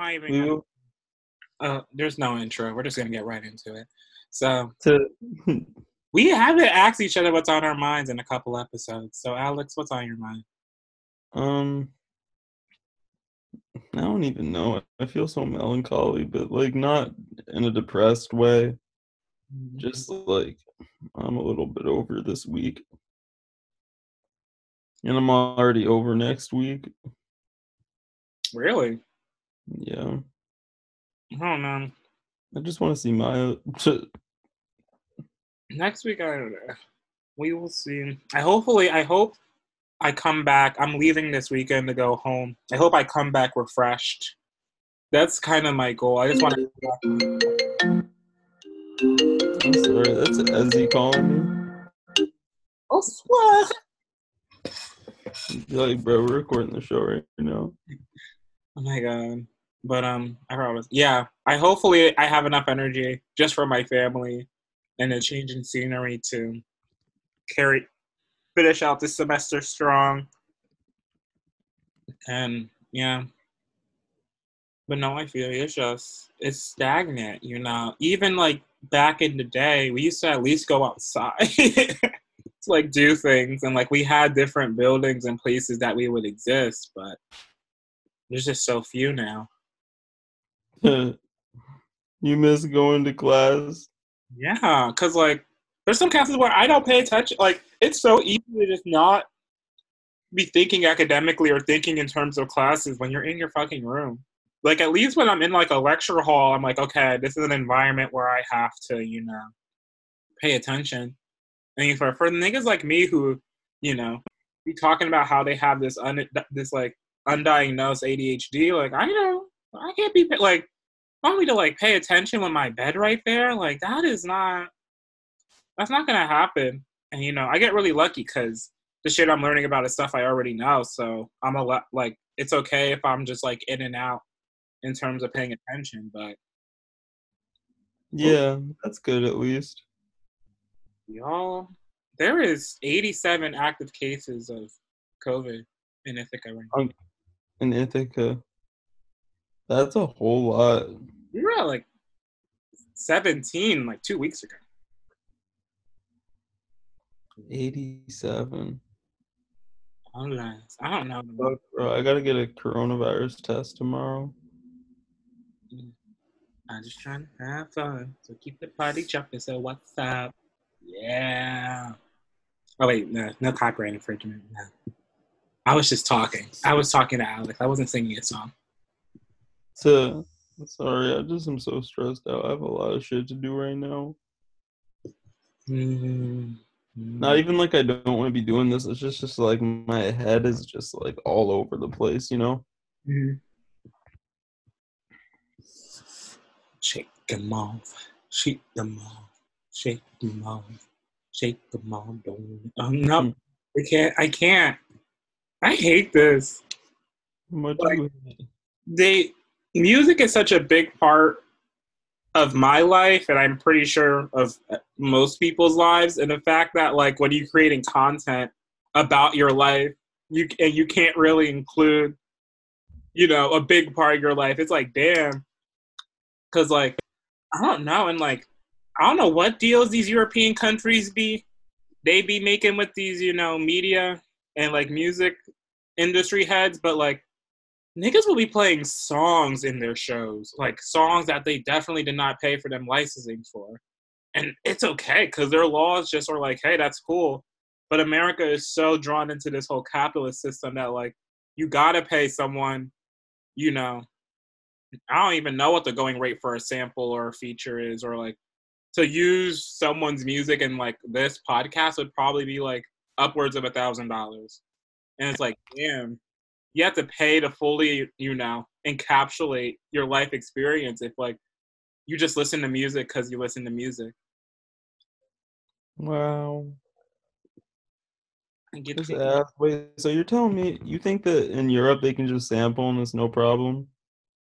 I even? Gonna, uh, there's no intro. We're just gonna get right into it. So to we haven't asked each other what's on our minds in a couple episodes. So Alex, what's on your mind? um I don't even know. I feel so melancholy, but like not in a depressed way. Just like I'm a little bit over this week. And I'm already over next week. really? Yeah. I don't know. I just want to see Maya. Next week, I don't know. We will see. I hopefully, I hope I come back. I'm leaving this weekend to go home. I hope I come back refreshed. That's kind of my goal. I just want to. I'm sorry, that's Ezzy calling me. Oh, what? Like, bro, we're recording the show right now. Oh my god. But um, I promise. Yeah, I hopefully I have enough energy just for my family and a change in scenery to carry finish out this semester strong. And yeah. But no, I feel it's just it's stagnant, you know. Even like back in the day, we used to at least go outside to like do things and like we had different buildings and places that we would exist, but there's just so few now. you miss going to class? Yeah, because like there's some classes where I don't pay attention. Like it's so easy to just not be thinking academically or thinking in terms of classes when you're in your fucking room. Like at least when I'm in like a lecture hall, I'm like, okay, this is an environment where I have to, you know, pay attention. Mean, for for niggas like me who, you know, be talking about how they have this un this like undiagnosed ADHD, like I know I can't be like want me to like pay attention with my bed right there like that is not that's not gonna happen and you know i get really lucky because the shit i'm learning about is stuff i already know so i'm a lot like it's okay if i'm just like in and out in terms of paying attention but Yeah, that's good at least. y'all there is 87 active cases of covid in ithaca right now. Um, in Ithaca. That's a whole lot. we were at like 17 like two weeks ago 87. Unless, i don't know Fuck, bro, I gotta get a coronavirus test tomorrow. Mm. I'm just trying to have fun. So keep the party jumping. So what's up? Yeah. Oh wait, no, no copyright infringement. No. I was just talking. I was talking to Alex. I wasn't singing a song. So, sorry, I just am so stressed out. I have a lot of shit to do right now. Mm-hmm. Not even like I don't want to be doing this. It's just, just like my head is just like all over the place, you know? Mhm. Shake them off. Shake them off. Shake them off. Shake them off. Don't. Um, no, Hmm. I can't. I can't. I hate this. How much Like- they music is such a big part of my life and i'm pretty sure of most people's lives and the fact that like when you're creating content about your life you and you can't really include you know a big part of your life it's like damn. Because like i don't know and like i don't know what deals these european countries be they be making with these you know media and like music industry heads but like niggas will be playing songs in their shows, like songs that they definitely did not pay for them licensing for. And it's okay because their laws just are like, hey, that's cool. But America is so drawn into this whole capitalist system that like you gotta pay someone, you know. I don't even know what the going rate for a sample or a feature is, or like to use someone's music in like this podcast would probably be like upwards of a thousand dollars. And it's like, damn, you have to pay to fully, you know, encapsulate your life experience if like you just listen to music because you listen to music. Wow. I get Just ask. Wait, so you're telling me you think that in Europe they can just sample and it's no problem?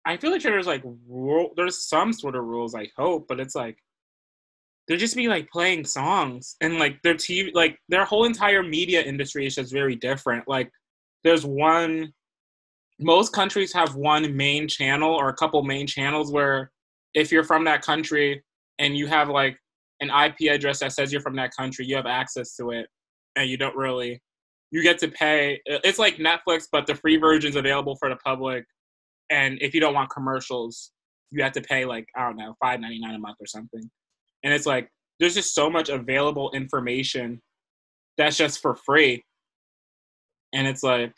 I feel like there's like rule, there's some sort of rules. I hope, but it's like they're just be like playing songs and like their TV, like their whole entire media industry is just very different. Like there's one most countries have one main channel or a couple main channels where if you're from that country and you have like an IP address that says you're from that country, you have access to it and you don't really you get to pay it's like Netflix but the free version's available for the public and if you don't want commercials, you have to pay like I don't know, five ninety nine a month or something. And it's like there's just so much available information that's just for free. And it's like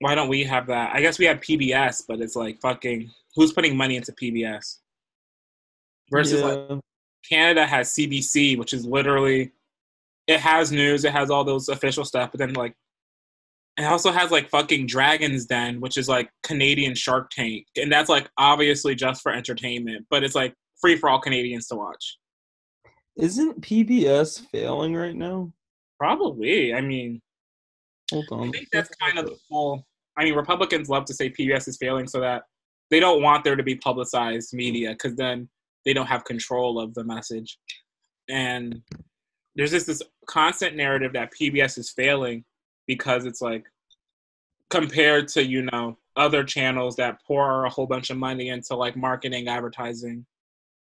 why don't we have that? I guess we have PBS, but it's like fucking who's putting money into PBS? Versus yeah. like Canada has CBC, which is literally it has news, it has all those official stuff, but then like it also has like fucking Dragon's Den, which is like Canadian Shark Tank, and that's like obviously just for entertainment, but it's like free for all Canadians to watch. Isn't PBS failing right now? Probably. I mean, hold on. I think that's kind of the whole I mean, Republicans love to say PBS is failing so that they don't want there to be publicized media mm-hmm. because then they don't have control of the message. And there's just this constant narrative that PBS is failing because it's like compared to, you know, other channels that pour a whole bunch of money into like marketing, advertising,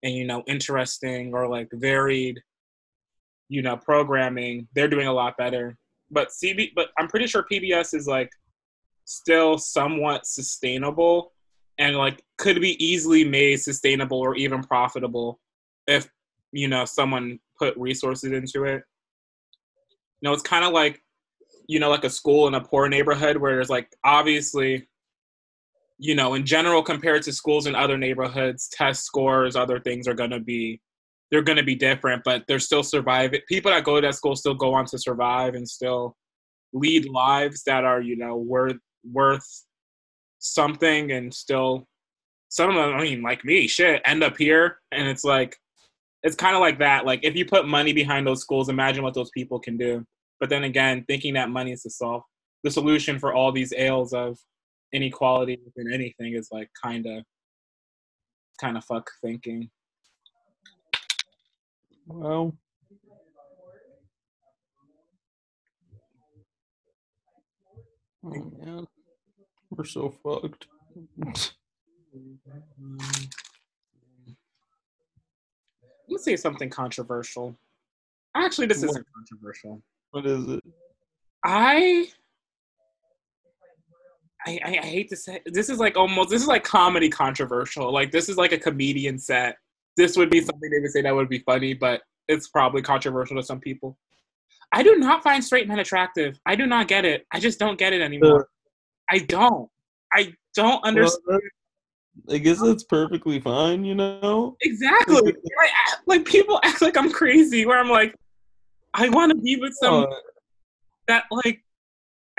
and, you know, interesting or like varied, you know, programming, they're doing a lot better. But CB, but I'm pretty sure PBS is like still somewhat sustainable and like could be easily made sustainable or even profitable if you know someone put resources into it. You know it's kind of like you know like a school in a poor neighborhood where there's like obviously you know in general compared to schools in other neighborhoods test scores other things are going to be they're going to be different but they're still surviving people that go to that school still go on to survive and still lead lives that are you know worth worth something and still some of them, I mean, like me, shit, end up here. And it's like, it's kind of like that. Like, if you put money behind those schools, imagine what those people can do. But then again, thinking that money is the solve, the solution for all these ails of inequality within anything is like kind of, kind of fuck thinking. Well, oh man. We're so fucked. Let's say something controversial. Actually, this isn't controversial. What is it? I, I, I hate to say this is like almost this is like comedy controversial. Like this is like a comedian set. This would be something they would say that would be funny, but it's probably controversial to some people. I do not find straight men attractive. I do not get it. I just don't get it anymore. I don't. I don't understand. Well, I guess that's perfectly fine, you know? Exactly. like, like, people act like I'm crazy, where I'm like, I want to be with someone uh, that like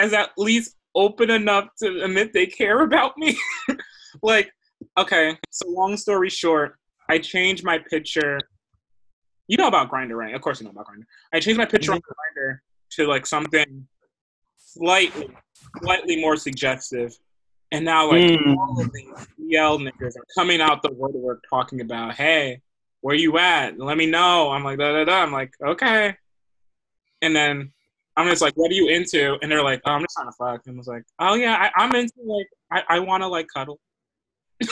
is at least open enough to admit they care about me. like, okay, so long story short, I changed my picture. You know about Grindr, right? Of course you know about Grindr. I changed my picture on mm-hmm. To like something slightly, slightly more suggestive. And now, like, mm. all of these DL niggas are coming out the woodwork talking about, hey, where you at? Let me know. I'm like, da da da. I'm like, okay. And then I'm just like, what are you into? And they're like, oh, I'm just trying to fuck. And I was like, oh yeah, I, am into like, I, I want to like cuddle.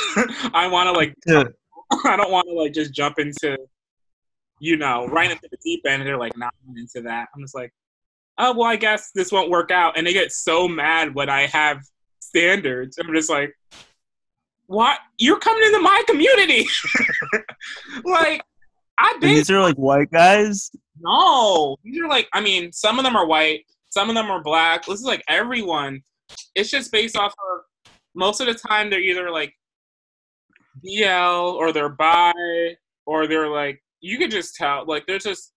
I want to like, yeah. I don't want to like just jump into, you know, right into the deep end. And they're like, not nah, into that. I'm just like, oh well, I guess this won't work out. And they get so mad when I have standards. I'm just like, what? You're coming into my community. like, i've been. These are like white guys? No. These are like, I mean, some of them are white, some of them are black. This is like everyone. It's just based off of, most of the time, they're either like DL or they're bi or they're like, you could just tell, like, there's just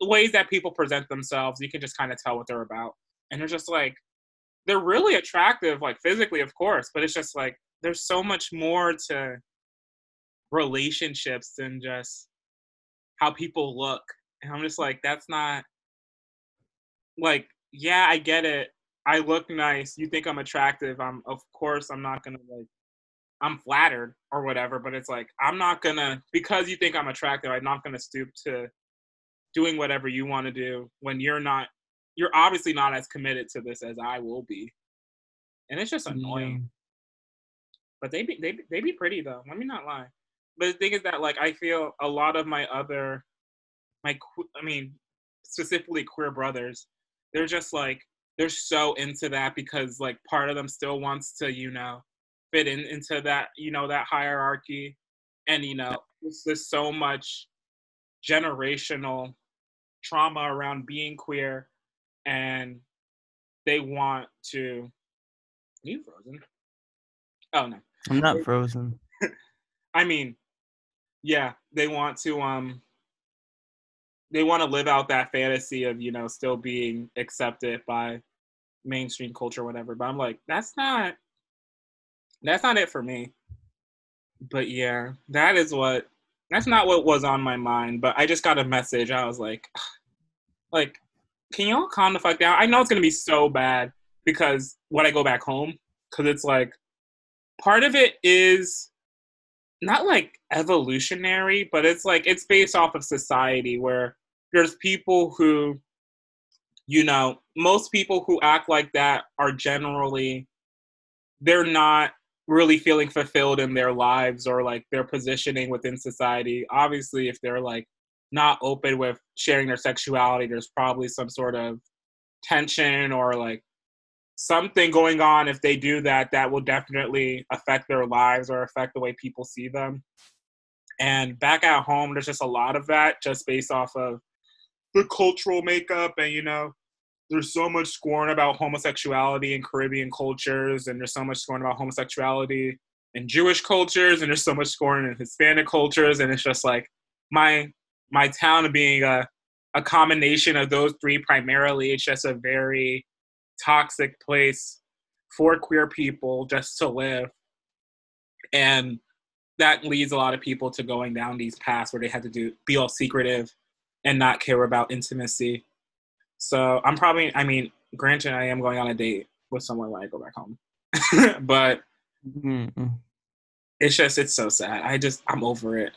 ways that people present themselves. You can just kind of tell what they're about. And they're just like, they're really attractive, like physically, of course, but it's just like there's so much more to relationships than just how people look. And I'm just like, that's not like, yeah, I get it. I look nice. You think I'm attractive. I'm of course I'm not gonna like I'm flattered or whatever, but it's like I'm not gonna because you think I'm attractive, I'm not gonna stoop to doing whatever you want to do when you're not you're obviously not as committed to this as I will be. And it's just annoying. But they be they be- they be pretty though. Let me not lie. But the thing is that like I feel a lot of my other my I mean specifically queer brothers, they're just like they're so into that because like part of them still wants to you know fit in into that you know that hierarchy, and you know there's so much generational trauma around being queer, and they want to. Are you frozen? Oh no. I'm not frozen. I mean, yeah, they want to um they want to live out that fantasy of, you know, still being accepted by mainstream culture or whatever. But I'm like, that's not that's not it for me. But yeah, that is what that's not what was on my mind, but I just got a message. I was like like can y'all calm the fuck down? I know it's to be so bad because when I go back home cuz it's like part of it is not like evolutionary, but it's like it's based off of society where there's people who, you know, most people who act like that are generally, they're not really feeling fulfilled in their lives or like their positioning within society. Obviously, if they're like not open with sharing their sexuality, there's probably some sort of tension or like something going on if they do that that will definitely affect their lives or affect the way people see them and back at home there's just a lot of that just based off of the cultural makeup and you know there's so much scorn about homosexuality in caribbean cultures and there's so much scorn about homosexuality in jewish cultures and there's so much scorn in hispanic cultures and it's just like my my town being a a combination of those three primarily it's just a very toxic place for queer people just to live. And that leads a lot of people to going down these paths where they have to do be all secretive and not care about intimacy. So I'm probably I mean, granted I am going on a date with someone when I go back home. but Mm-mm. it's just it's so sad. I just I'm over it.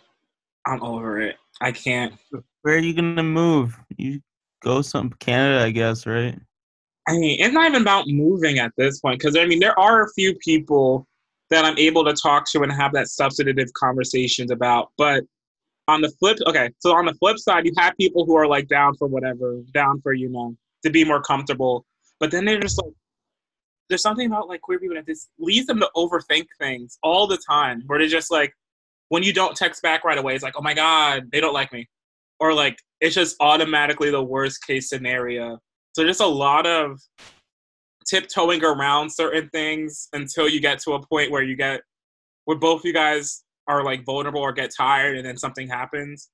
I'm over it. I can't Where are you gonna move? You go some Canada, I guess, right? I mean, it's not even about moving at this point because I mean, there are a few people that I'm able to talk to and have that substantive conversations about. But on the flip, okay, so on the flip side, you have people who are like down for whatever, down for you know to be more comfortable. But then they're just like, there's something about like queer people that just leads them to overthink things all the time. Where they're just like, when you don't text back right away, it's like, oh my god, they don't like me, or like it's just automatically the worst case scenario. So just a lot of tiptoeing around certain things until you get to a point where you get where both you guys are like vulnerable or get tired and then something happens.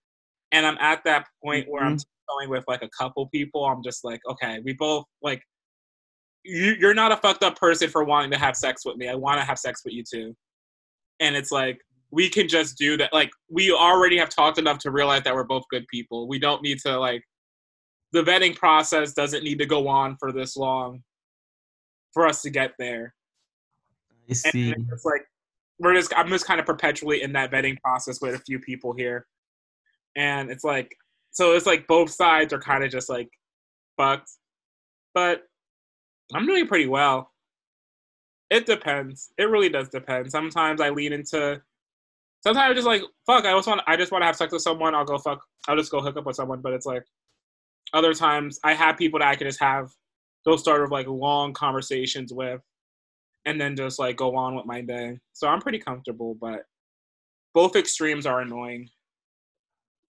And I'm at that point where I'm mm-hmm. going with like a couple people. I'm just like, okay, we both like you, you're not a fucked up person for wanting to have sex with me. I want to have sex with you too. And it's like we can just do that. Like we already have talked enough to realize that we're both good people. We don't need to like the vetting process doesn't need to go on for this long for us to get there. I see. And it's like we're just I'm just kind of perpetually in that vetting process with a few people here. And it's like so it's like both sides are kind of just like fucked. But I'm doing pretty well. It depends. It really does depend. Sometimes I lean into sometimes I'm just like, fuck, I just want I just want to have sex with someone, I'll go fuck I'll just go hook up with someone, but it's like other times I have people that I can just have those sort of like long conversations with and then just like go on with my day. So I'm pretty comfortable, but both extremes are annoying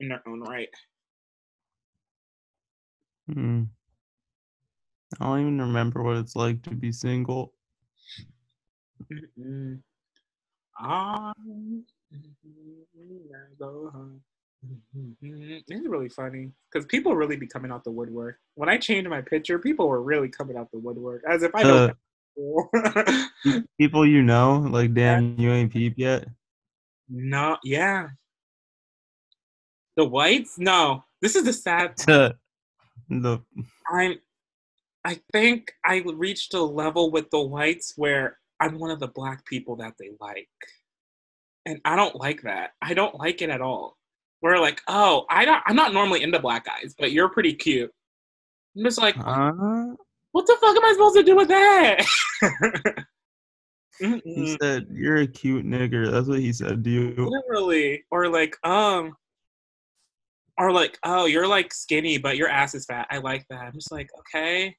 in their own right. Hmm. I don't even remember what it's like to be single. Mm-mm. It's really funny because people really be coming out the woodwork. When I changed my picture, people were really coming out the woodwork as if I Uh, don't. People you know, like damn, you ain't peep yet. no, yeah. The whites? No. This is the sad the I'm I think I reached a level with the whites where I'm one of the black people that they like. And I don't like that. I don't like it at all. Where like, oh, I don't I'm not normally into black guys, but you're pretty cute. I'm just like, huh? What the fuck am I supposed to do with that? He said, "You're a cute nigger." That's what he said to you. literally, or like um, or like oh, you're like skinny, but your ass is fat. I like that. I'm just like okay.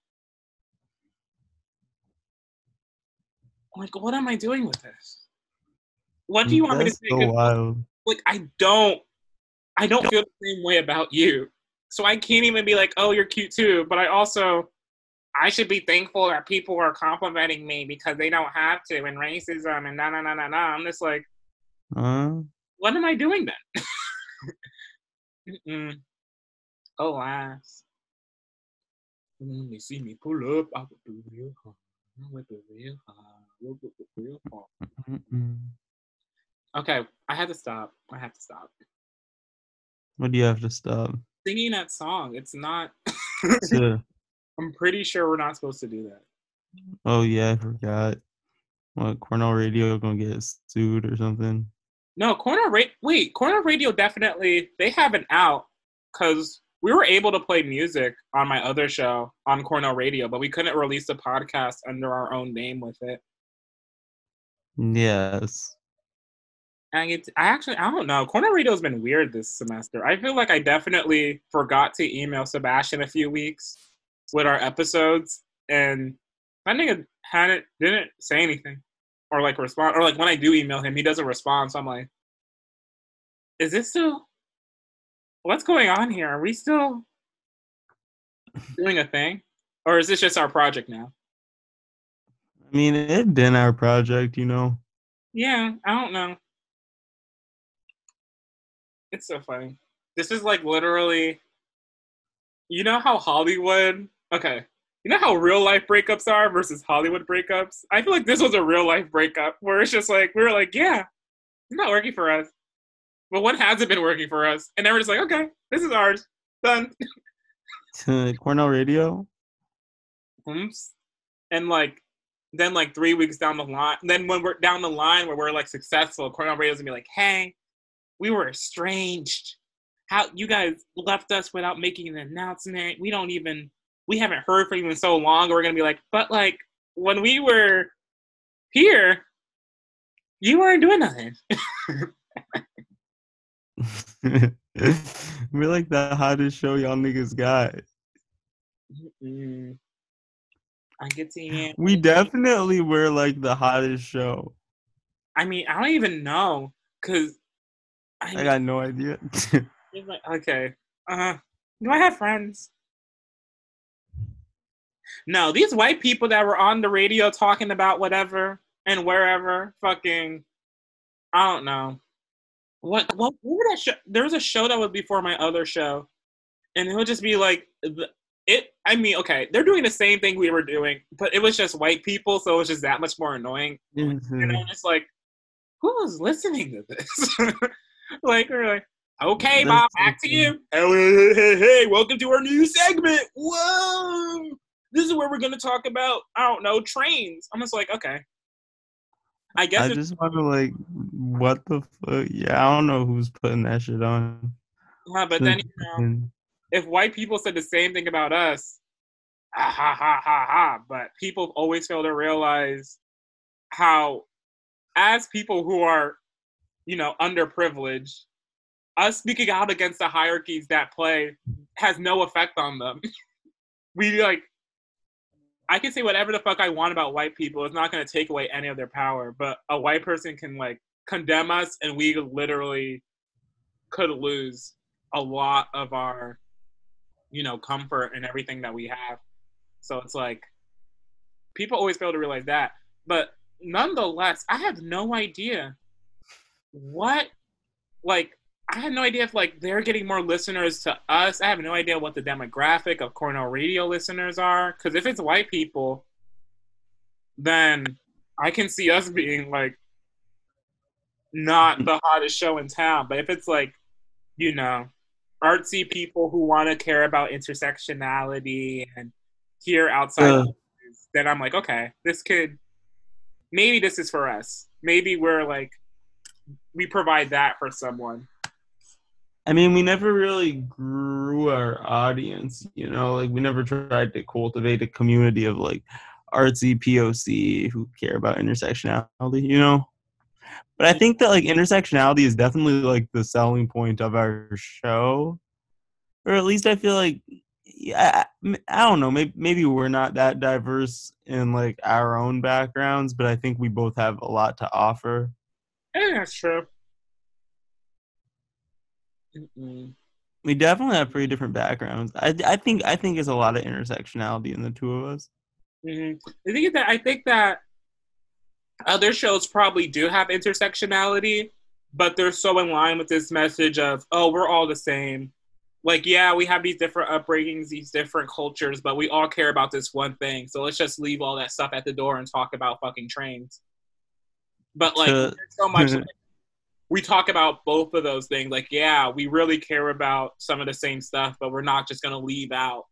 Like, what am I doing with this? What do you want me to That's say? so 'Cause, wild. like I don't I don't feel the same way about you. So I can't even be like, "Oh, you're cute too," but I also I should be thankful that people are complimenting me because they don't have to and racism and na na na na na. I'm just like, Huh? what am I doing then? Mm-mm. Oh, Alas. When mm, they see me pull up, I would do real hard. I would do real hard. I would do real hard. Mm-mm. Okay, I had to stop. I have to stop. What do you have to stop? Singing that song, it's not. To- I'm pretty sure we're not supposed to do that. oh yeah, I forgot. What Cornell Radio gonna get sued or something? No, Cornell Radio. Wait, Cornell Radio definitely they have an out because we were able to play music on my other show on Cornell Radio, but we couldn't release a podcast under our own name with it. Yes. And it's, I actually I don't know. Cornell Radio has been weird this semester. I feel like I definitely forgot to email Sebastian a few weeks with our episodes, and that nigga hadn't didn't say anything or like respond or like when I do email him, he doesn't respond. So I'm like, is this still what's going on here? Are we still doing a thing, or is this just our project now? I mean, it been our project, you know. Yeah, I don't know. It's so funny. This is like literally, you know how Hollywood, okay, you know how real life breakups are versus Hollywood breakups? I feel like this was a real life breakup where it's just like, we were like, yeah, it's not working for us. But what hasn't been working for us? And then we're just like, okay, this is ours. Done. Cornell Radio. Oops. And like, then like three weeks down the line, then when we're down the line where we're like successful, Cornell Radio's gonna be like, hey, we were estranged. How you guys left us without making an announcement? We don't even we haven't heard from you in so long. We're gonna be like, but like when we were here, you weren't doing nothing. We're like the hottest show y'all niggas got. Mm. I get to hear. We definitely were like the hottest show. I mean, I don't even know because I, I mean, got no idea. like, okay. Uh, huh. do I have friends? No, these white people that were on the radio talking about whatever and wherever, fucking, I don't know. What what what that show? There was a show that was before my other show, and it would just be like it. I mean, okay, they're doing the same thing we were doing, but it was just white people, so it was just that much more annoying. Mm-hmm. And I'm just like, who is listening to this? like, we're like, okay, Bob, back to you. Hey, hey, hey, hey, welcome to our new segment. Whoa. This is where we're going to talk about, I don't know, trains. I'm just like, okay. I guess I just want to like, what the fuck? Yeah, I don't know who's putting that shit on. uh, but then, you know, if white people said the same thing about us, ah, ha ha ha ha. But people always fail to realize how, as people who are, you know, underprivileged, us speaking out against the hierarchies that play has no effect on them. we like, I can say whatever the fuck I want about white people. It's not going to take away any of their power. But a white person can like condemn us, and we literally could lose a lot of our you know, comfort and everything that we have. So it's like people always fail to realize that. But nonetheless, I have no idea what like I have no idea if like they're getting more listeners to us. I have no idea what the demographic of Cornell Radio listeners are. Cause if it's white people, then I can see us being like not the hottest show in town. But if it's like, you know, artsy people who want to care about intersectionality and hear outside, Uh. then I'm like, okay, this could maybe this is for us. Maybe we're like we provide that for someone. I mean, we never really grew our audience, you know, like we never tried to cultivate a community of like, artsy POC who care about intersectionality, you know. But I think that like intersectionality is definitely like the selling point of our show, or at least I feel like yeah, I, don't know. Maybe maybe we're not that diverse in like our own backgrounds, but I think we both have a lot to offer. Yeah, that's true. Mm-mm. We definitely have pretty different backgrounds. I I think I think there's a lot of intersectionality in the two of us. hmm I think that I think that other shows probably do have intersectionality, but they're so in line with this message of oh we're all the same. Like yeah, we have these different upbringings, these different cultures, but we all care about this one thing. So let's just leave all that stuff at the door and talk about fucking trains. But like To- so much. we talk about both of those things. Like yeah, we really care about some of the same stuff, but we're not just gonna leave out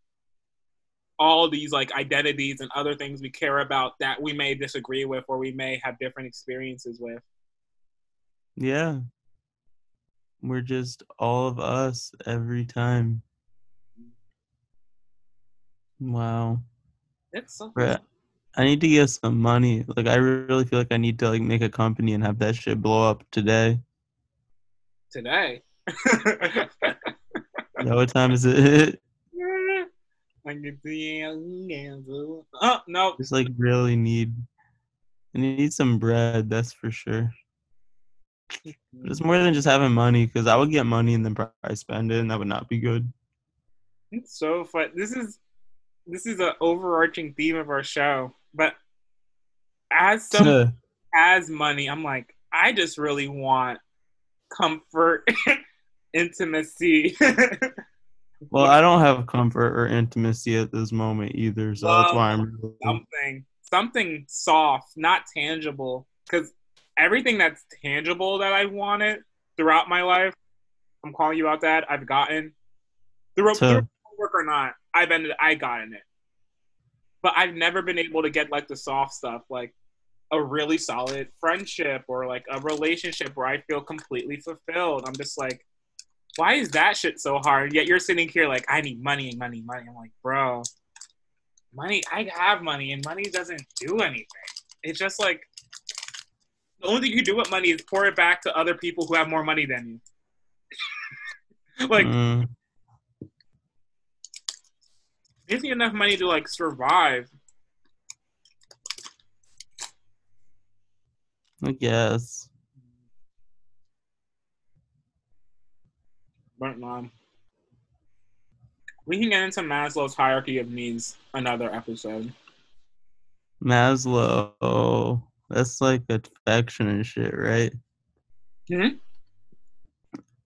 all these like identities and other things we care about that we may disagree with or we may have different experiences with. Yeah. We're just all of us every time. Wow. It's something. Brett, I need to get some money. Like I really feel like I need to like make a company and have that shit blow up today. today. Yeah, what time is it? I can see you. Oh no! Just like really need I need some bread, that's for sure. But it's more than just having money because I would get money and then probably spend it and that would not be good. It's so fun. This is this is an overarching theme of our show. But as some as money, I'm like, I just really want comfort, intimacy. well, I don't have comfort or intimacy at this moment either, so that's why I'm really, something something soft, not tangible. Because everything that's tangible that I wanted throughout my life, I'm calling you out that I've gotten through, So- through work or not, I've been I gotten it. But I've never been able to get like the soft stuff, like a really solid friendship or like a relationship where I feel completely fulfilled. I'm just like, why is that shit so hard? Yet you're sitting here like, I need money, money, money. I'm like, bro, money. I have money, and money doesn't do anything. It's just like the only thing you do with money is pour it back to other people who have more money than you. like, Mm, you enough money to like survive. I guess. But um, we can get into Maslow's hierarchy of needs another episode. Maslow. That's like affection and shit, right? Mhm.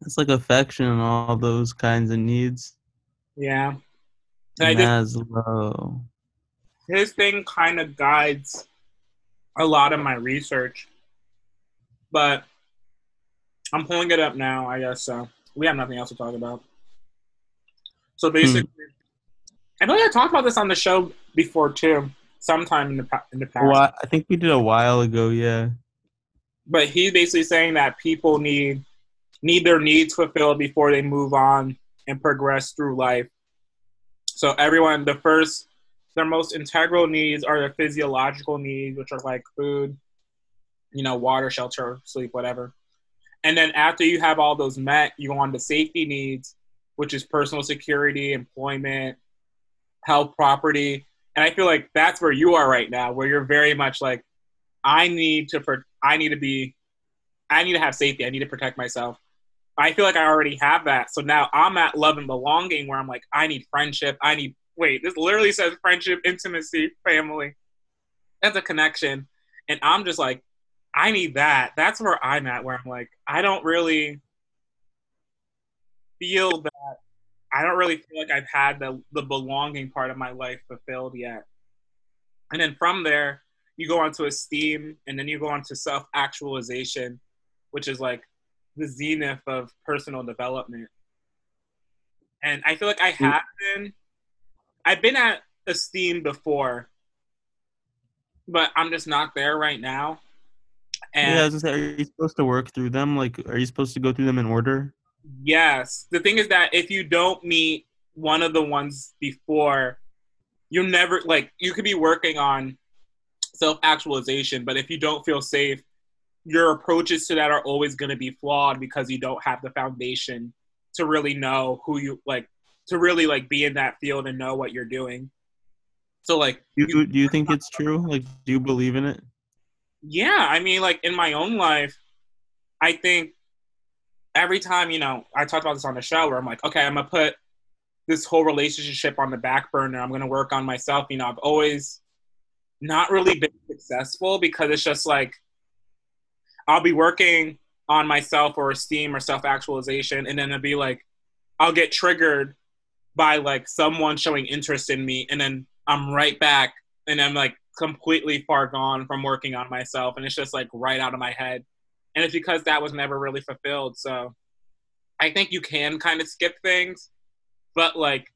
It's like affection and all those kinds of needs. Yeah. And I just, his thing kind of guides a lot of my research, but I'm pulling it up now. I guess so. We have nothing else to talk about. So hmm. basically, I know I talked about this on the show before too, sometime in the in the past. Why, I think we did a while ago, yeah. but he's basically saying that people need need their needs fulfilled before they move on and progress through life. So everyone, the first, their most integral needs are their physiological needs, which are like food, you know, water, shelter, sleep, whatever. And then after you have all those met, you go on to safety needs, which is personal security, employment, health, property. And I feel like that's where you are right now, where you're very much like, I need to, I need to be, I need to have safety. I need to protect myself. I feel like I already have that. So now I'm at love and belonging where I'm like, I need friendship. I need, wait, this literally says friendship, intimacy, family. That's a connection. And I'm just like, I need that. That's where I'm at, where I'm like, I don't really feel that, I don't really feel like I've had the, the belonging part of my life fulfilled yet. And then from there, you go on to esteem, and then you go on to self actualization, which is like the zenith of personal development. And I feel like I mm. have been, I've been at esteem before, but I'm just not there right now. And yeah, I was are you supposed to work through them? Like, are you supposed to go through them in order? Yes. The thing is that if you don't meet one of the ones before, you never like you could be working on self actualization. But if you don't feel safe, your approaches to that are always going to be flawed because you don't have the foundation to really know who you like to really like be in that field and know what you're doing. So like Do you, do you think it's true? Like, do you believe in it? yeah, I mean like in my own life, I think every time, you know, I talked about this on the show where I'm like, okay, I'm gonna put this whole relationship on the back burner. I'm gonna work on myself. You know, I've always not really been successful because it's just like I'll be working on myself or esteem or self actualization, and then it'll be like I'll get triggered by like someone showing interest in me, and then I'm right back, and I'm like completely far gone from working on myself, and it's just like right out of my head, and it's because that was never really fulfilled. So I think you can kind of skip things, but like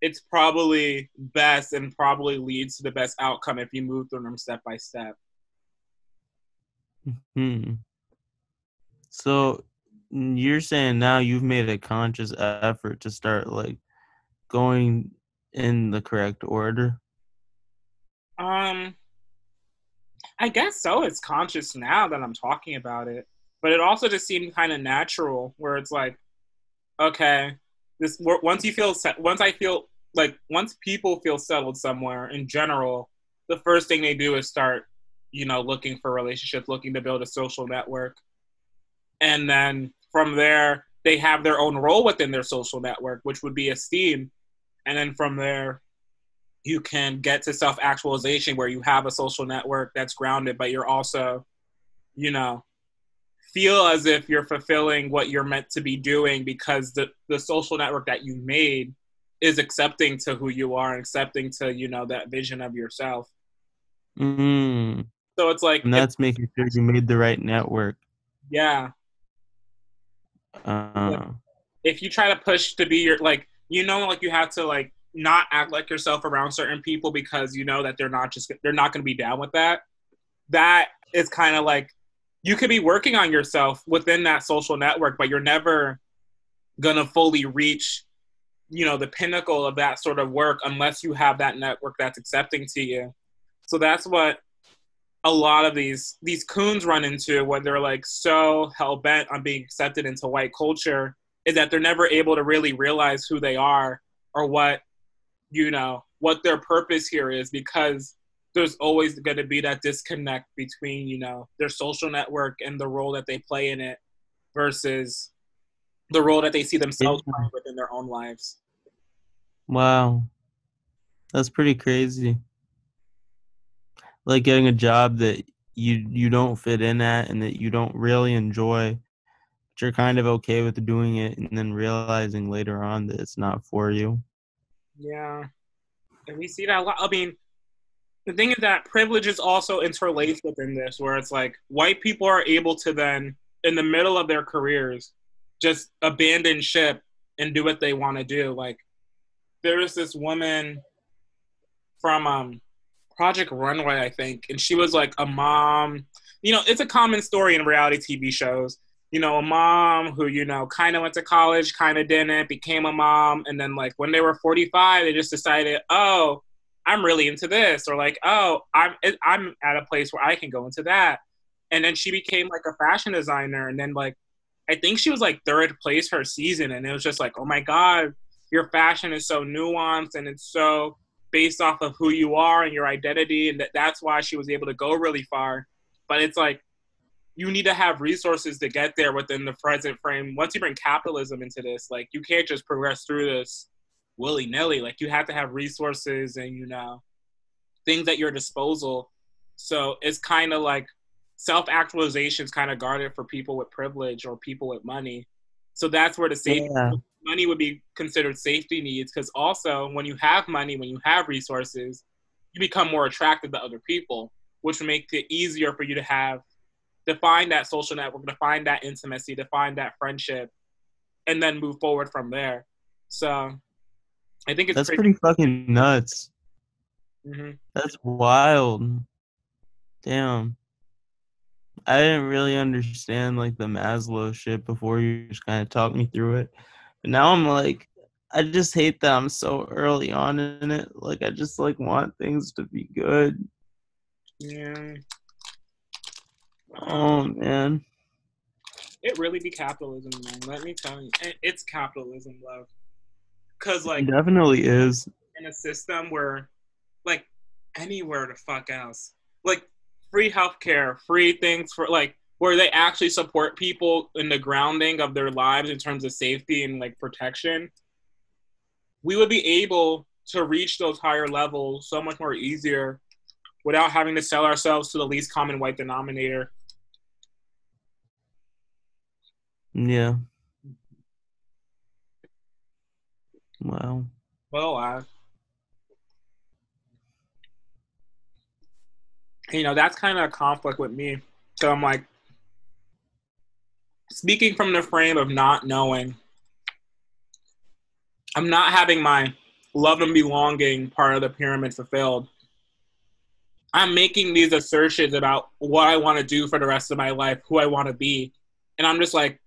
it's probably best and probably leads to the best outcome if you move through them step by step. Hmm. So you're saying now you've made a conscious effort to start like going in the correct order. Um, I guess so. It's conscious now that I'm talking about it, but it also just seemed kind of natural, where it's like, okay, this once you feel once I feel like once people feel settled somewhere in general, the first thing they do is start, you know, looking for relationships, looking to build a social network, and then from there they have their own role within their social network, which would be esteem, and then from there you can get to self actualization where you have a social network that's grounded, but you're also, you know, feel as if you're fulfilling what you're meant to be doing because the, the social network that you made is accepting to who you are and accepting to, you know, that vision of yourself. Mm. So it's like, And that's making sure you made the right network. yeah, Uh, if you try to push to be your, like, you know, like you have to, like, not act like yourself around certain people because you know that they're not just, they're not going to be down with that. That is kind of like, you could be working on yourself within that social network, but you're never gonna fully reach, you know, the pinnacle of that sort of work unless you have that network that's accepting to you. So that's what a lot of these these coons run into when they're like so hell bent on being accepted into white culture is that they're never able to really realize who they are or what you know what their purpose here is because there's always going to be that disconnect between you know their social network and the role that they play in it versus the role that they see themselves playing within their own lives wow. That's pretty crazy. Like getting a job that you you don't fit in at and that you don't really enjoy, but you're kind of okay with doing it and then realizing later on that it's not for you. yeah and we see that a lot i mean the thing is that privilege is also interlaced within this where it's like white people are able to then in the middle of their careers just abandon ship and do what they want to do like there is this woman from um project runway i think and she was like a mom you know it's a common story in reality tv shows you know a mom who you know kind of went to college kind of didn't became a mom and then like when they were 45 they just decided oh I'm really into this, or like, oh, I'm I'm at a place where I can go into that. And then she became like a fashion designer, and then like, I think she was like third place her season, and it was just like, oh my god, your fashion is so nuanced and it's so based off of who you are and your identity, and that that's why she was able to go really far. But it's like, you need to have resources to get there within the present frame. Once you bring capitalism into this, like, you can't just progress through this willy nilly. Like you have to have resources and you know things at your disposal. So it's kind of like self actualization is kind of guarded for people with privilege or people with money. So that's where the safety Yeah. Money would be considered safety needs because also when you have money, when you have resources, you become more attractive to other people, which would make it easier for you to have to find that social network, to find that intimacy, to find that friendship, and then move forward from there. So I think it's That's pretty. pretty fucking nuts. mhm. That's wild. Damn. I didn't really understand like the Maslow shit before you just kind of talked me through it. But now I'm like, I just hate that I'm so early on in it. Like I just like want things to be good. Yeah, Oh man. it really be capitalism, man. Let me tell you, it's capitalism, love. Cause like It definitely is. in a system where, like, anywhere the fuck else, like free healthcare, free things for like where they actually support people in the grounding of their lives in terms of safety and like protection, we would be able to reach those higher levels so much more easier without having to sell ourselves to the least common white denominator. Yeah. Wow. Well, I, you know, that's kind of a conflict with me. So I'm like, speaking from the frame of not knowing, I'm not having my love and belonging part of the pyramid fulfilled. I'm making these assertions about what I want to do for the rest of my life, who I want to be. And I'm just like,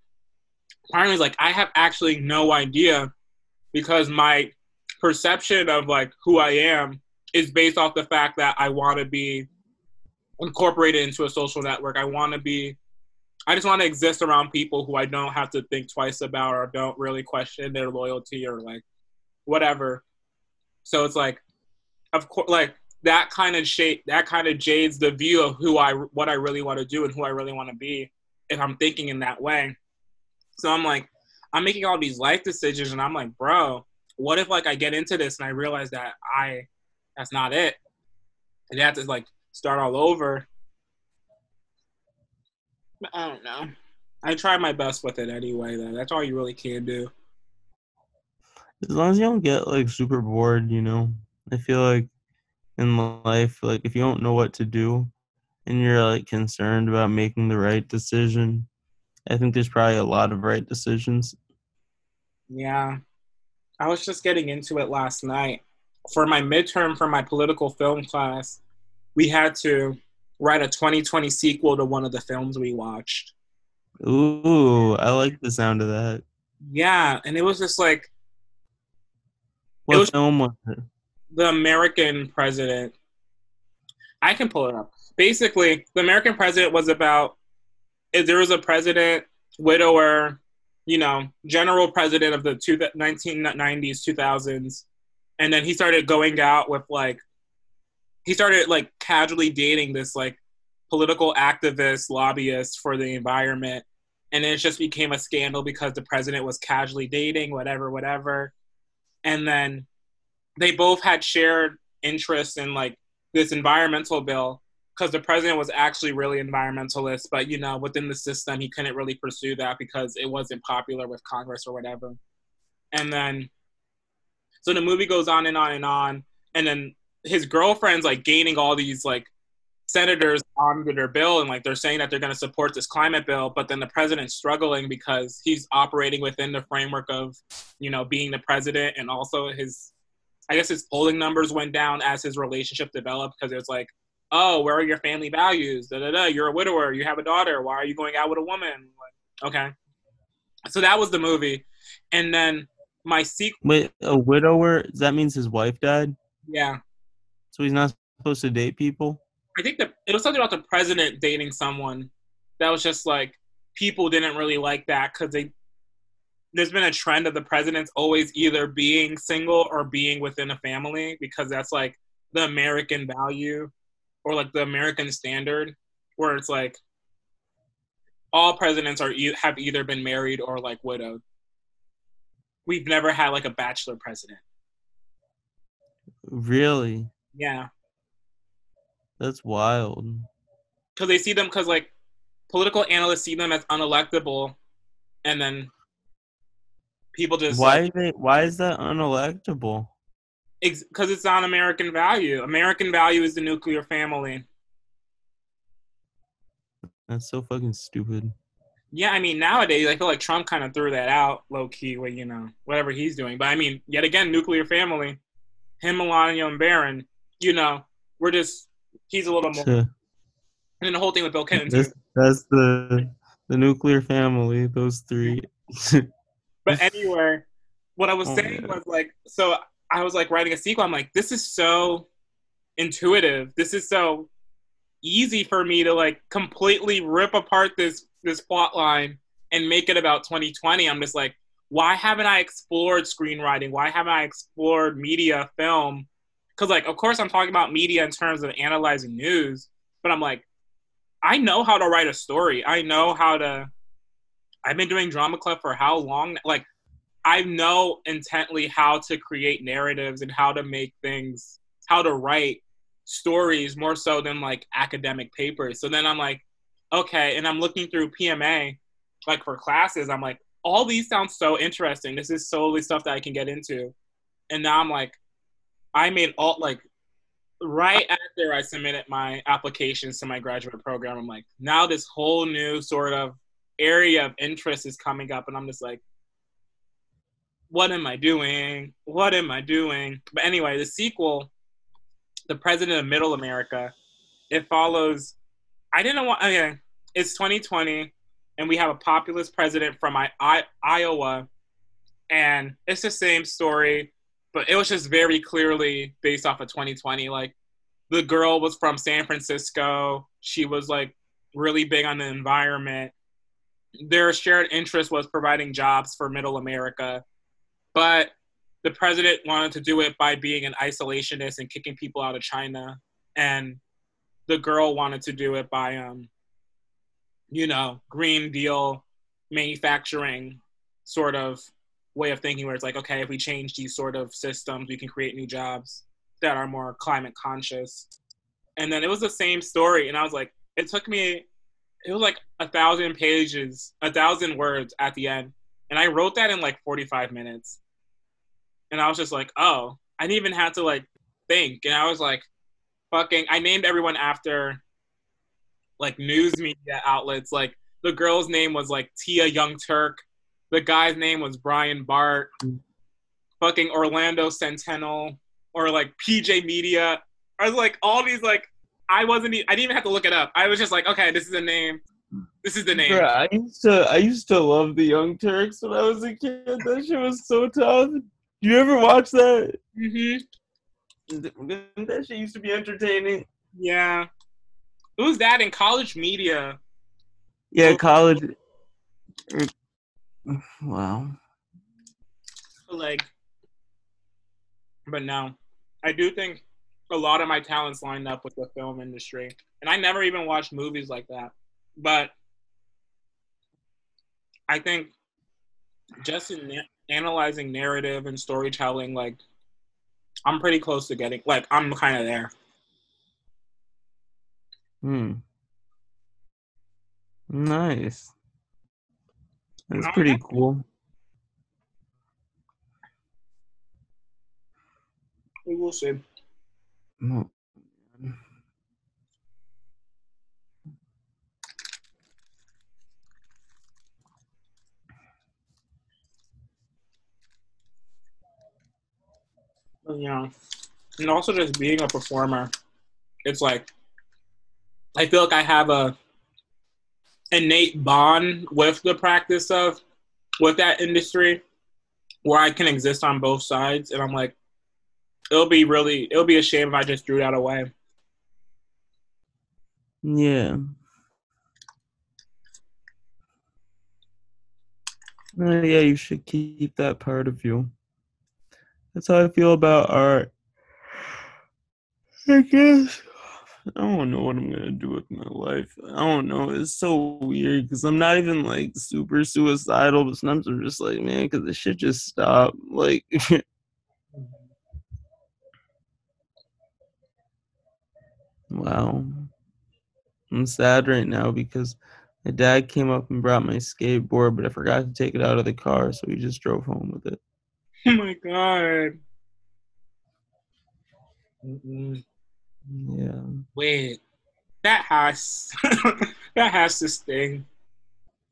part of me is like, I have actually no idea because my perception of like who I am is based off the fact that I want to be incorporated into a social network. I want to be, I just want to exist around people who I don't have to think twice about or don't really question their loyalty or like whatever. So it's like, of course, like that kind of shape, that kind of jades the view of who I, what I really want to do and who I really want to be if I'm thinking in that way. So I'm like, I'm making all these life decisions and I'm like, bro, what if like I get into this and I realize that I that's not it. And I have to like start all over. I don't know. I try my best with it anyway though. That's all you really can do. As long as you don't get like super bored, you know. I feel like in life, like if you don't know what to do and you're like concerned about making the right decision, I think there's probably a lot of right decisions. Yeah. I was just getting into it last night. For my midterm for my political film class, we had to write a 2020 sequel to one of the films we watched. Ooh, I like the sound of that. Yeah, and it was just like What was- film was it? the American president. I can pull it up. Basically, the American president was about if there was a president, widower, you know, general president of the two, 1990s, 2000s, and then he started going out with like, he started like casually dating this like political activist, lobbyist for the environment. And then it just became a scandal because the president was casually dating, whatever, whatever. And then they both had shared interests in like this environmental bill because the president was actually really environmentalist, but you know, within the system, he couldn't really pursue that because it wasn't popular with Congress or whatever. And then, so the movie goes on and on and on, and then his girlfriend's like gaining all these like senators on their bill, and like they're saying that they're going to support this climate bill, but then the president's struggling because he's operating within the framework of, you know, being the president, and also his, I guess his polling numbers went down as his relationship developed because it was like oh, where are your family values? Da da da. You're a widower. You have a daughter. Why are you going out with a woman? Like, okay. So that was the movie, and then my sequel. Wait, a widower? That means his wife died, Yeah, so he's not supposed to date people. I think that it was something about the president dating someone that was just like people didn't really like that because they. There's been a trend of the presidents always either being single or being within a family because that's like the American value or like the American standard, where it's like all presidents are have either been married or like widowed. We've never had like a bachelor president. Really? Yeah, That's wild. because they see them because like political analysts see them as unelectable, and then people just Why? like, they, why is that unelectable? because it's on American value. American value is the nuclear family. That's so fucking stupid. Yeah, I mean nowadays I feel like Trump kind of threw that out low key with you know whatever he's doing. But I mean, yet again, nuclear family, him, Melania, and Barron. You know, we're just he's a little more. Tuh. And then the whole thing with Bill Clinton. That's, that's the the nuclear family. Those three. But anyway, what I was Oh, saying yeah. was like, so I was like writing a sequel. I'm like, this is so intuitive. This is so easy for me to like completely rip apart this this plot line and make it about 2020. I'm just like, why haven't I explored screenwriting? Why haven't I explored media, film? Because like, of course, I'm talking about media in terms of analyzing news, but I'm like, I know how to write a story. I know how to. I've been doing drama club for how long? Like, I know intently how to create narratives and how to make things, how to write stories more so than like academic papers. So then I'm like, okay, and I'm looking through PMA, like for classes. I'm like, all these sound so interesting. This is solely stuff that I can get into. And now I'm like, I made all like right after I submitted my applications to my graduate program, I'm like, now this whole new sort of area of interest is coming up, and I'm just like, what am I doing? What am I doing? But anyway, the sequel, The President of Middle America, it follows. I didn't want. Okay, it's 2020, and we have a populist president from I, I, Iowa, and it's the same story but it was just very clearly based off of 2020. Like the girl was from San Francisco. She was like really big on the environment. Their shared interest was providing jobs for middle America. But the president wanted to do it by being an isolationist and kicking people out of China. And the girl wanted to do it by um you know, Green Deal manufacturing sort of way of thinking where it's like, okay, if we change these sort of systems, we can create new jobs that are more climate conscious. And then it was the same story, and I was like, it took me, it was like a thousand pages, a thousand words at the end, and I wrote that in like 45 minutes. And I was just like, oh, I didn't even have to like think, and I was like, fucking, I named everyone after like news media outlets. Like the girl's name was like Tia Young Turk the guy's name was Brian Bart, fucking Orlando Sentinel, or like PJ Media. I was like, all these like, I wasn't. I didn't even have to look it up. I was just like, okay, this is a name. This is the name. Bruh, I used to I used to love the Young Turks when I was a kid. That shit was so tough. Do you ever watch that? Mm-hmm. That shit used to be entertaining. Yeah. Who's that in college media? Yeah, college. Wow. Like, but no, I do think a lot of my talents lined up with the film industry, and I never even watched movies like that. But I think just in na- analyzing narrative and storytelling, like I'm pretty close to getting, like I'm kind of there. Hmm. Nice. That's pretty cool. We will see. Oh, Yeah. And also just being a performer, it's like I feel like I have a innate bond with the practice of with that industry where I can exist on both sides and I'm like it'll be really it'll be a shame if I just threw that away. Yeah. Yeah, you should keep that part of you. That's how I feel about art. I guess. I don't know what I'm gonna do with my life. I don't know. It's so weird because I'm not even like super suicidal, but sometimes I'm just like, man, because the shit just stopped. Like, wow. I'm sad right now because my dad came up and brought my skateboard, but I forgot to take it out of the car, so he just drove home with it. Oh my god. Mm-mm. Yeah. Wait. That has that has to sting.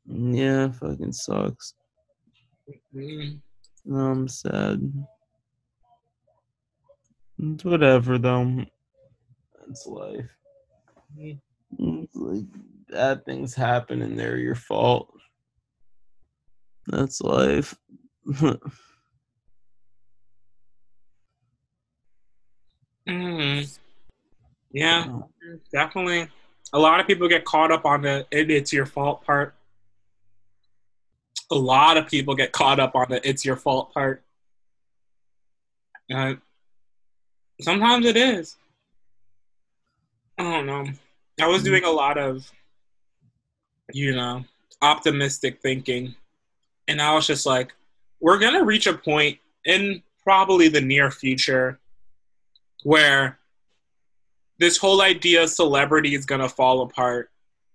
Yeah, fucking sucks. Mm. No, I'm sad. It's whatever though. It's life. Mm. It's like bad things happen and they're your fault. That's life. Mm. Yeah, Definitely. A lot of people get caught up on the it, it's your fault part. A lot of people get caught up on the it's your fault part. Uh, sometimes it is. I don't know. I was doing a lot of, you know, optimistic thinking. And I was just like, we're going to reach a point in probably the near future where this whole idea of celebrity is going to fall apart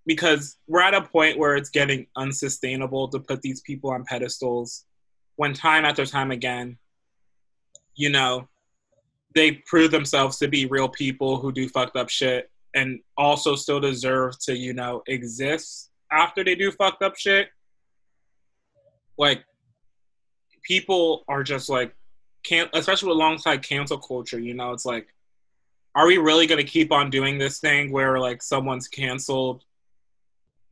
because we're at a point where it's getting unsustainable to put these people on pedestals when time after time again, you know, they prove themselves to be real people who do fucked up shit and also still deserve to, you know, exist after they do fucked up shit. Like, people are just like, can't, especially alongside cancel culture, you know, it's like, are we really going to keep on doing this thing where like someone's canceled?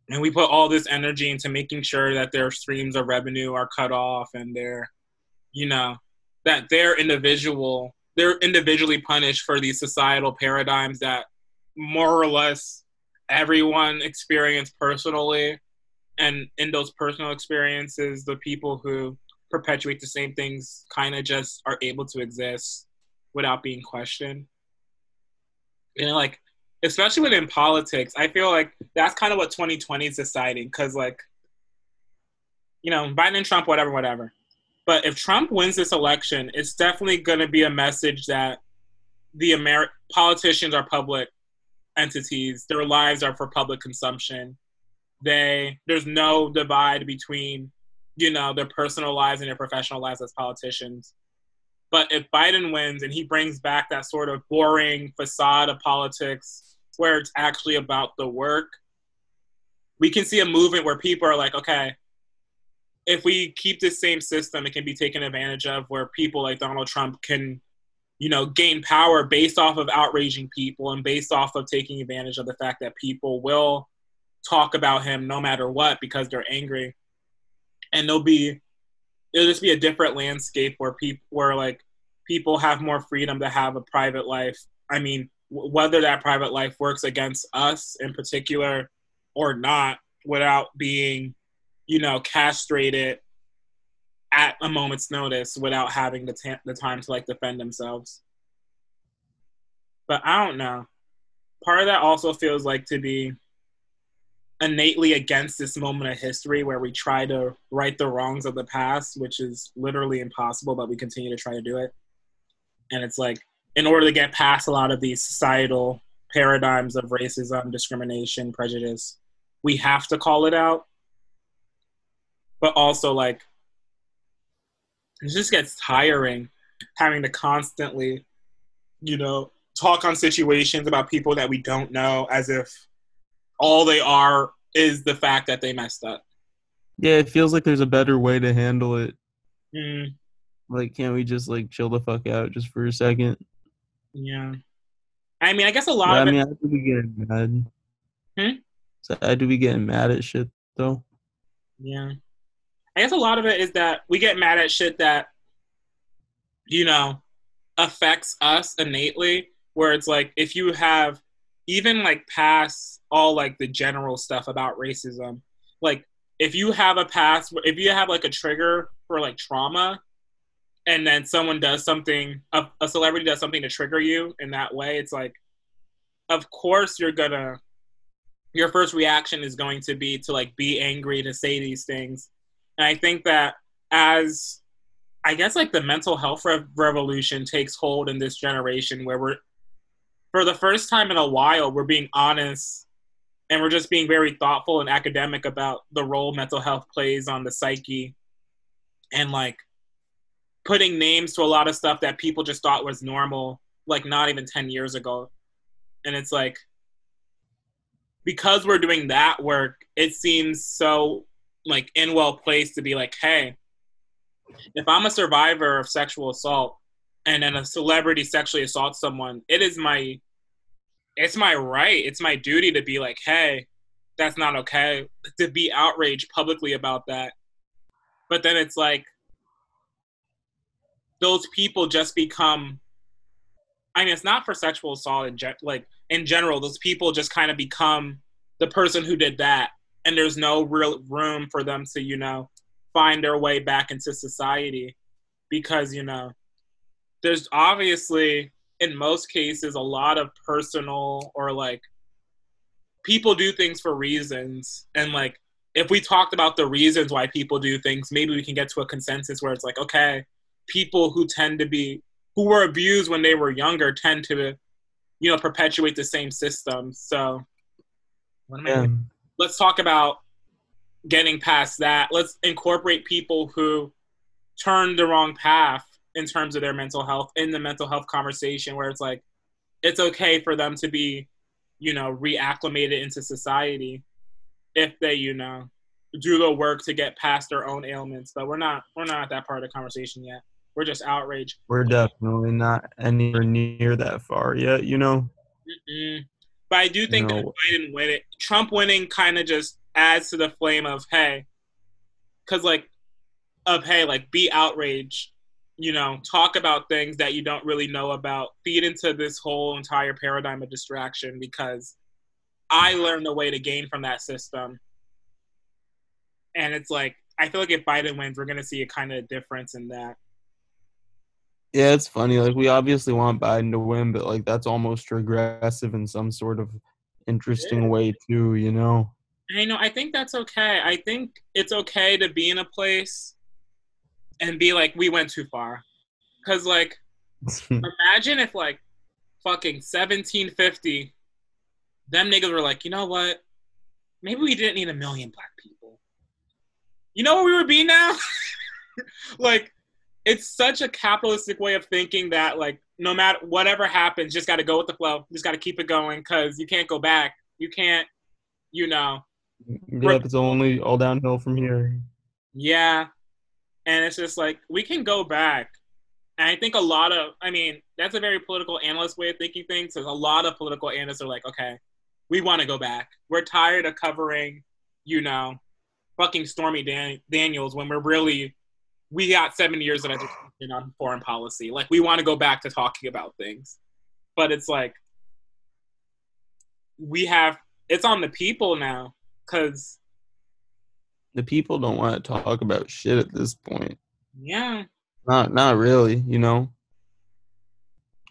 And we put all this energy into making sure that their streams of revenue are cut off and they're you know that they're individual they're individually punished for these societal paradigms that more or less everyone experienced personally. And in those personal experiences the people who perpetuate the same things kind of just are able to exist without being questioned you know like especially within politics i feel like that's kind of what 2020 is deciding because like you know biden and trump whatever whatever. But if trump wins this election it's definitely going to be a message that the Ameri- politicians are public entities their lives are for public consumption. They there's no divide between you know their personal lives and their professional lives as politicians but if Biden wins and he brings back that sort of boring facade of politics where it's actually about the work, we can see a movement where people are like, okay, if we keep this same system, it can be taken advantage of where people like Donald Trump can, you know, gain power based off of outraging people and based off of taking advantage of the fact that people will talk about him no matter what because they're angry. And they'll be it'll just be a different landscape where people where like people have more freedom to have a private life. I mean, w- whether that private life works against us in particular or not, without being, you know, castrated at a moment's notice without having the, the time to like defend themselves. But I don't know. Part of that also feels like to be innately against this moment of history where we try to right the wrongs of the past, which is literally impossible, but we continue to try to do it. And it's like, in order to get past a lot of these societal paradigms of racism, discrimination, prejudice, we have to call it out. But also, like, it just gets tiring having to constantly, you know, talk on situations about people that we don't know as if all they are is the fact that they messed up. Yeah, it feels like there's a better way to handle it. Mm, Like, can't we just like chill the fuck out just for a second? yeah. I mean, I guess a lot Yeah, I of it, mean, I do be getting mad. Hmm? So I do be getting mad at shit though. yeah. I guess a lot of it is that we get mad at shit that, you know, affects us innately. Where it's like, if you have even like past all like the general stuff about racism, like if you have a past, if you have like a trigger for like trauma, and then someone does something, a, a celebrity does something to trigger you in that way, it's like, of course you're gonna, your first reaction is going to be to like be angry to say these things, and I think that as I guess like the mental health rev- revolution takes hold in this generation where we're for the first time in a while we're being honest and we're just being very thoughtful and academic about the role mental health plays on the psyche and like putting names to a lot of stuff that people just thought was normal like not even 10 years ago. And it's like because we're doing that work it seems so like in well placed to be like hey if i'm a survivor of sexual assault and then a celebrity sexually assaults someone it is my it's my right it's my duty to be like hey that's not okay to be outraged publicly about that. But then it's like those people just become i mean it's not for sexual assault in gen- like in general, those people just kind of become the person who did that, and there's no real room for them to, you know, find their way back into society because, you know, there's obviously in most cases a lot of personal or like people do things for reasons. And like if we talked about the reasons why people do things maybe we can get to a consensus where it's like okay people who tend to be who were abused when they were younger tend to you know perpetuate the same system. So Yeah. let's talk about getting past that. Let's incorporate people who turned the wrong path in terms of their mental health in the mental health conversation where it's like it's okay for them to be you know reacclimated into society if they you know do the work to get past their own ailments but we're not we're not at that part of the conversation yet we're just outraged We're definitely not anywhere near that far yet, you know? Mm-mm. but i do think that No. biden win it trump winning kind of just adds to the flame of hey because like of hey like be outraged you know talk about things that you don't really know about feed into this whole entire paradigm of distraction because i learned the way to gain from that system and it's like i feel like if biden wins we're going to see a kind of difference in that Yeah, it's funny. Like we obviously want Biden to win, but like that's almost regressive in some sort of interesting Yeah. way too, you know? I know. I think that's okay. I think it's okay to be in a place and be like, we went too far. Because, like, imagine if, like, fucking 1750, them niggas were like, you know what? Maybe we didn't need a million black people. You know where we would be now? like, it's such a capitalistic way of thinking that, like, no matter whatever happens, just got to go with the flow. Just got to keep it going because you can't go back. You can't, you know, yep, it's only all downhill from here. Yeah. And it's just like we can go back. And I think a lot of I mean, that's a very political analyst way of thinking things. Because a lot of political analysts are like, okay, we want to go back. We're tired of covering, you know, fucking Stormy Dan- Daniels when we're really we got seven years of education on foreign policy. Like we want to go back to talking about things. But it's like we have it's on the people now because The people don't want to talk about shit at this point. yeah Not not really, you know?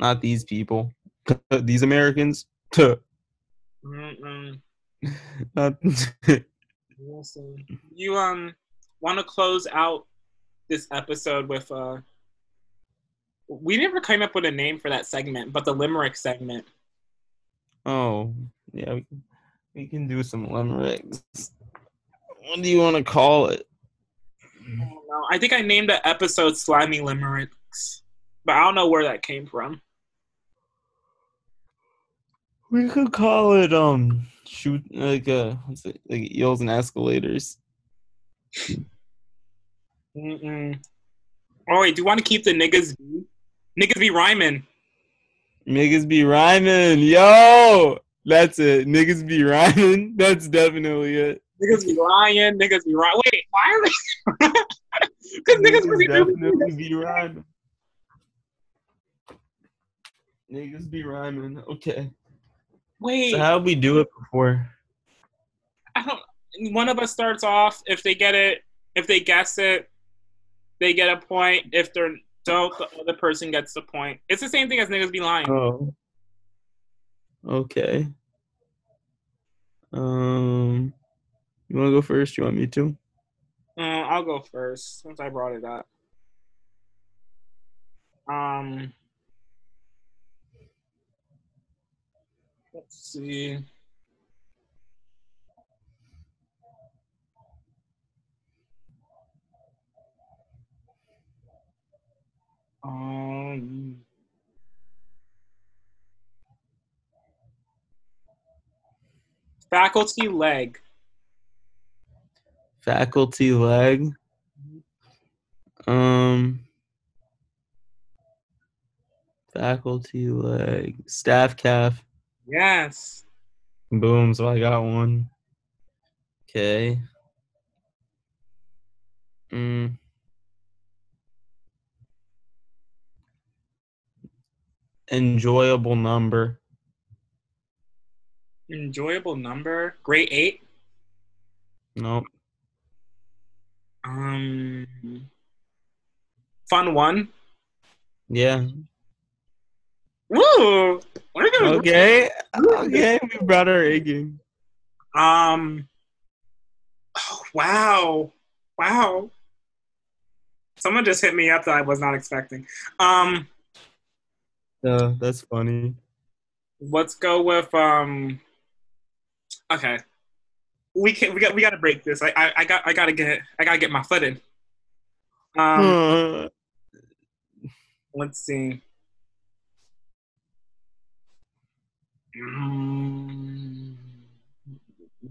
Not these people. these Americans. Not you um want to close out this episode with uh we never came up with a name for that segment, but the limerick segment. Oh, yeah, we can, we can do some limericks. What do you want to call it? I. I think I named the episode "Slimy Limericks," but I don't know where that came from. We could call it um shoot like uh what's it like eels and escalators. Mm-mm. Oh wait, do you want to keep the niggas? Be? Niggas be rhyming. Niggas be rhyming, yo. That's it. Niggas be rhyming. That's definitely it. Niggas be lying. Niggas be right. Wait, why are they? Because niggas really do. definitely be rhyming. Niggas be rhyming. Okay. Wait, So how we do it before? I don't. One of us starts off. If they get it, if they guess it, they get a point. If they don't, the other person gets the point. It's the same thing as niggas be lying. Oh. Okay. Um, you want to go first? You want me to? Uh, I'll go first since I brought it up. Um, let's see. Um, faculty leg. Faculty leg. Um. Faculty leg. Staff calf. Yes. Boom. So I got one. Okay. Mm. Enjoyable number. Enjoyable number. Grade eight. Nope. Um. Fun one. Yeah. Woo! Okay. Okay. We brought our A game. Um. Oh, wow. Wow. Someone just hit me up that I was not expecting. Um. Uh, that's funny. Let's go with um. Okay. We can. We got. We got to break this. I. I, I got. I gotta get. I gotta get my foot in. Um. Uh, Let's see. Mm.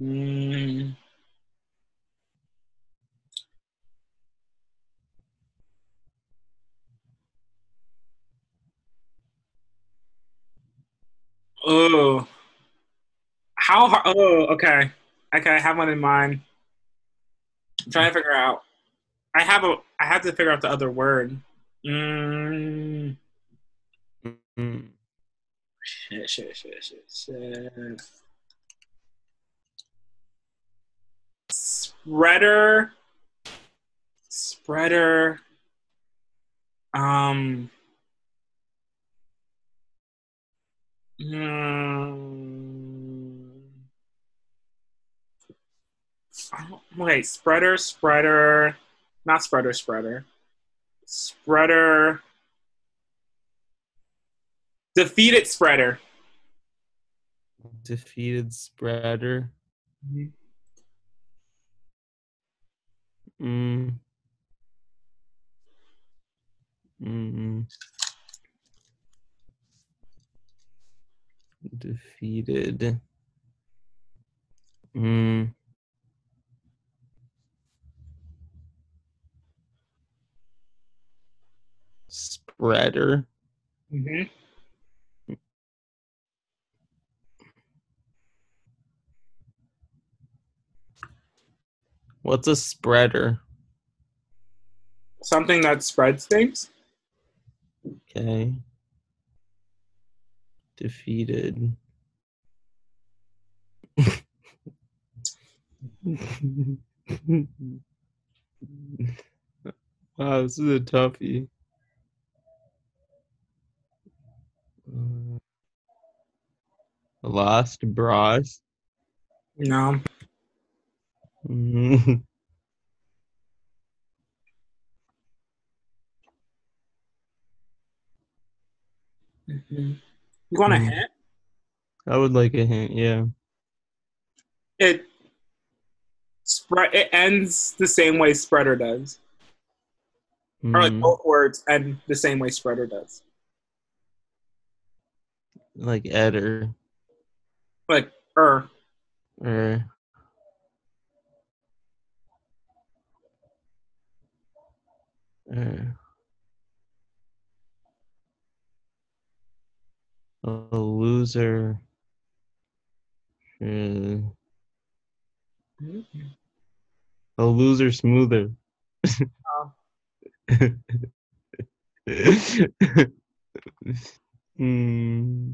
Mm. Oh. How hard? Oh, okay. Okay, I have one in mind. I'm trying to figure out. I have a. I have to figure out the other word. Mm. mm, Shit, shit, shit, shit, shit. Spreader. Spreader. Um. mm, I don't- Wait, spreader, spreader, not spreader, spreader, spreader, defeated spreader. defeated spreader. Mm. Mm. Defeated. Mm. Spreader. Mm-hmm. What's a spreader? Something that spreads things. Okay. Defeated. wow, this is a toughie. Uh, Lost bras. No. Mm. Mm-hmm. You want a Mhm. hint? I would like a hint, yeah. It spread. It ends the same way spreader does, or like Mm, both words end the same way spreader does. Like Eder Like er. or uh, a loser. Uh, a loser smoother. Oh. Hmm.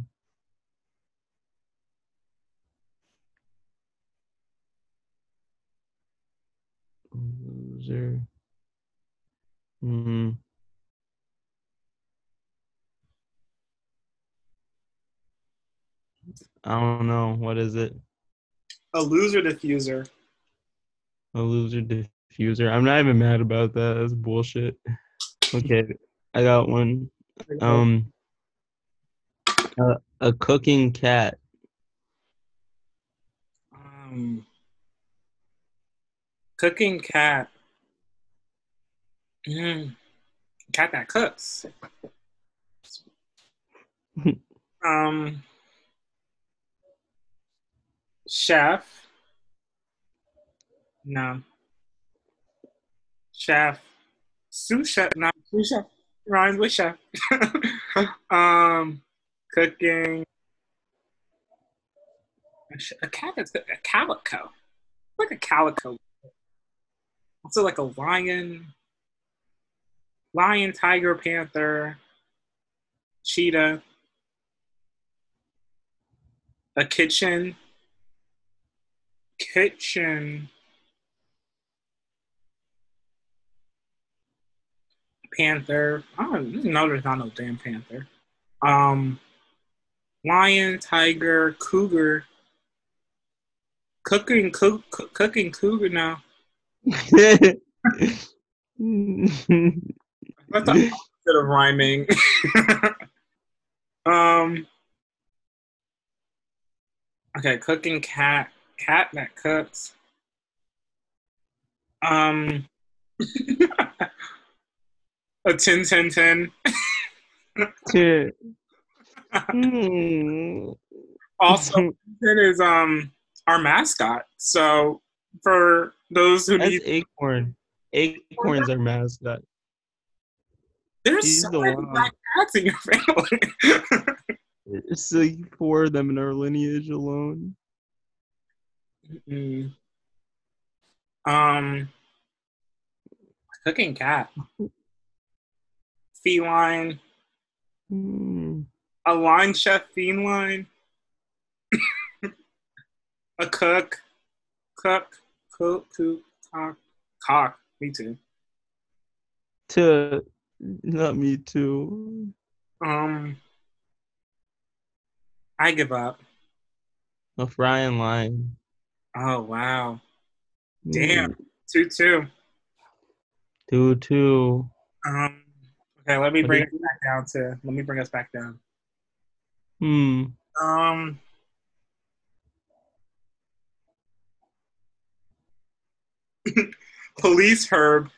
Loser. Hmm. I don't know. What is it? A loser diffuser. A loser diffuser. I'm not even mad about that. That's bullshit. Okay, I got one. Um, a, a cooking cat. Um, cooking cat. Mm, cat that cooks. um, chef. No. Chef. Sous chef. No, sous chef. Rhymes with chef. um, cooking. A A cat that's a calico. Like a calico. Also like a lion. Lion, tiger, panther, cheetah. A kitchen. kitchen. Panther. I don't know there's not no damn panther. Um, lion, tiger, cougar. Cooking, cook, cook, cooking cougar now. That's the opposite of rhyming. um. Okay, cooking cat, cat that cooks. Um. a tin tin tin. Hmm. Also, Tin is um our mascot. So for those who That's need, Acorn. Acorn's our mascot. there's he's so the many one. black cats in your family. Like four of them in our lineage alone. Mm. Um, cooking cat, feline, Hmm. a line chef feline, a cook, cook, cook, cook, cock, cock. Me too. To not me too. Um, I give up. A frying line. Oh wow, Hmm. Damn. two two. Two two. Um, okay, let me bring us back down to. Let me bring us back down. Hmm. Um. Police Herb.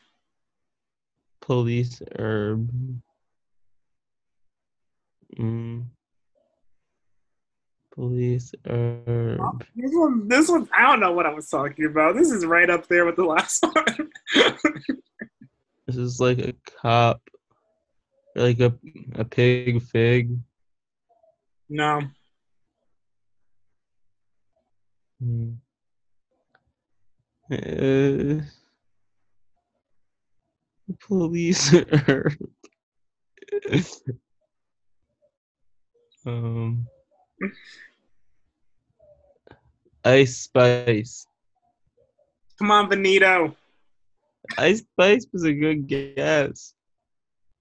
Police herb. Hmm. Police herb. This one, this one, I don't know what I was talking about. This is right up there with the last one. This is like a cop. Like a a pig fig. no, Hmm. Uh, police um. Ice Spice. come on, Benito. Ice Spice was a good guess.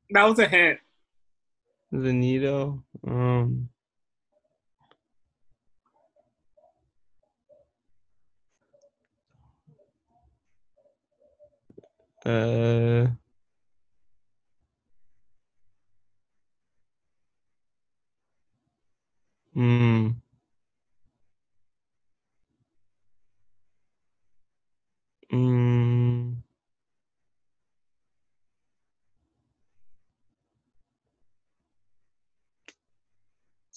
That was a hint. Zanito. Um. Uh. Hmm.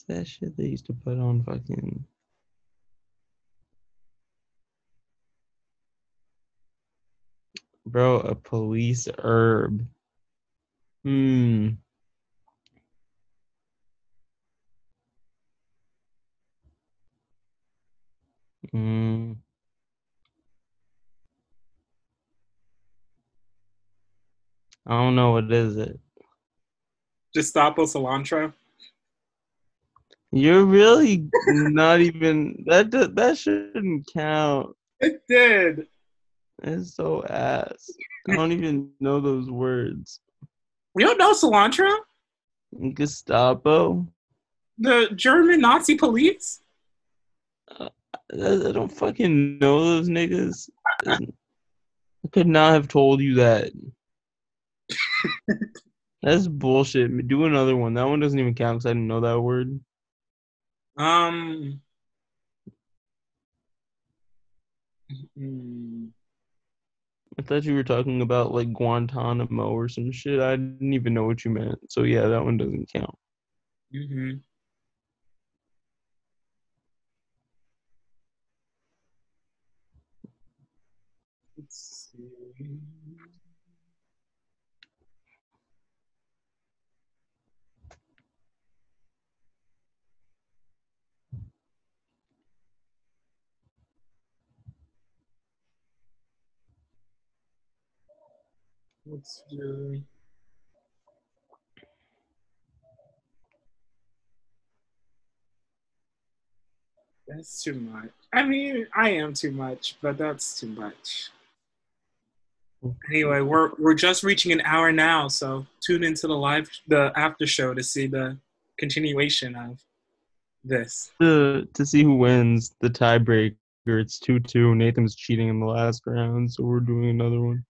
That shit they used to put on fucking. Bro, a police herb. Hmm. Hmm. I don't know what is it. Gestapo cilantro. You're really not even that. That shouldn't count. It did. It's so ass. I don't even know those words. You don't know cilantro? Gestapo. The German Nazi police? I I don't fucking know those niggas. I could not have told you that. That's bullshit. Do another one. That one doesn't even count because I didn't know that word. Um. mm, I thought you were talking about like Guantanamo or some shit. I didn't even know what you meant. So yeah, that one doesn't count. mhm. Let's do. That's too much. I mean, I am too much, but that's too much. Anyway, we're we're just reaching an hour now, so tune into the live the after show to see the continuation of this. To to see who wins the tiebreaker, it's two two. Nathan's cheating in the last round, so we're doing another one.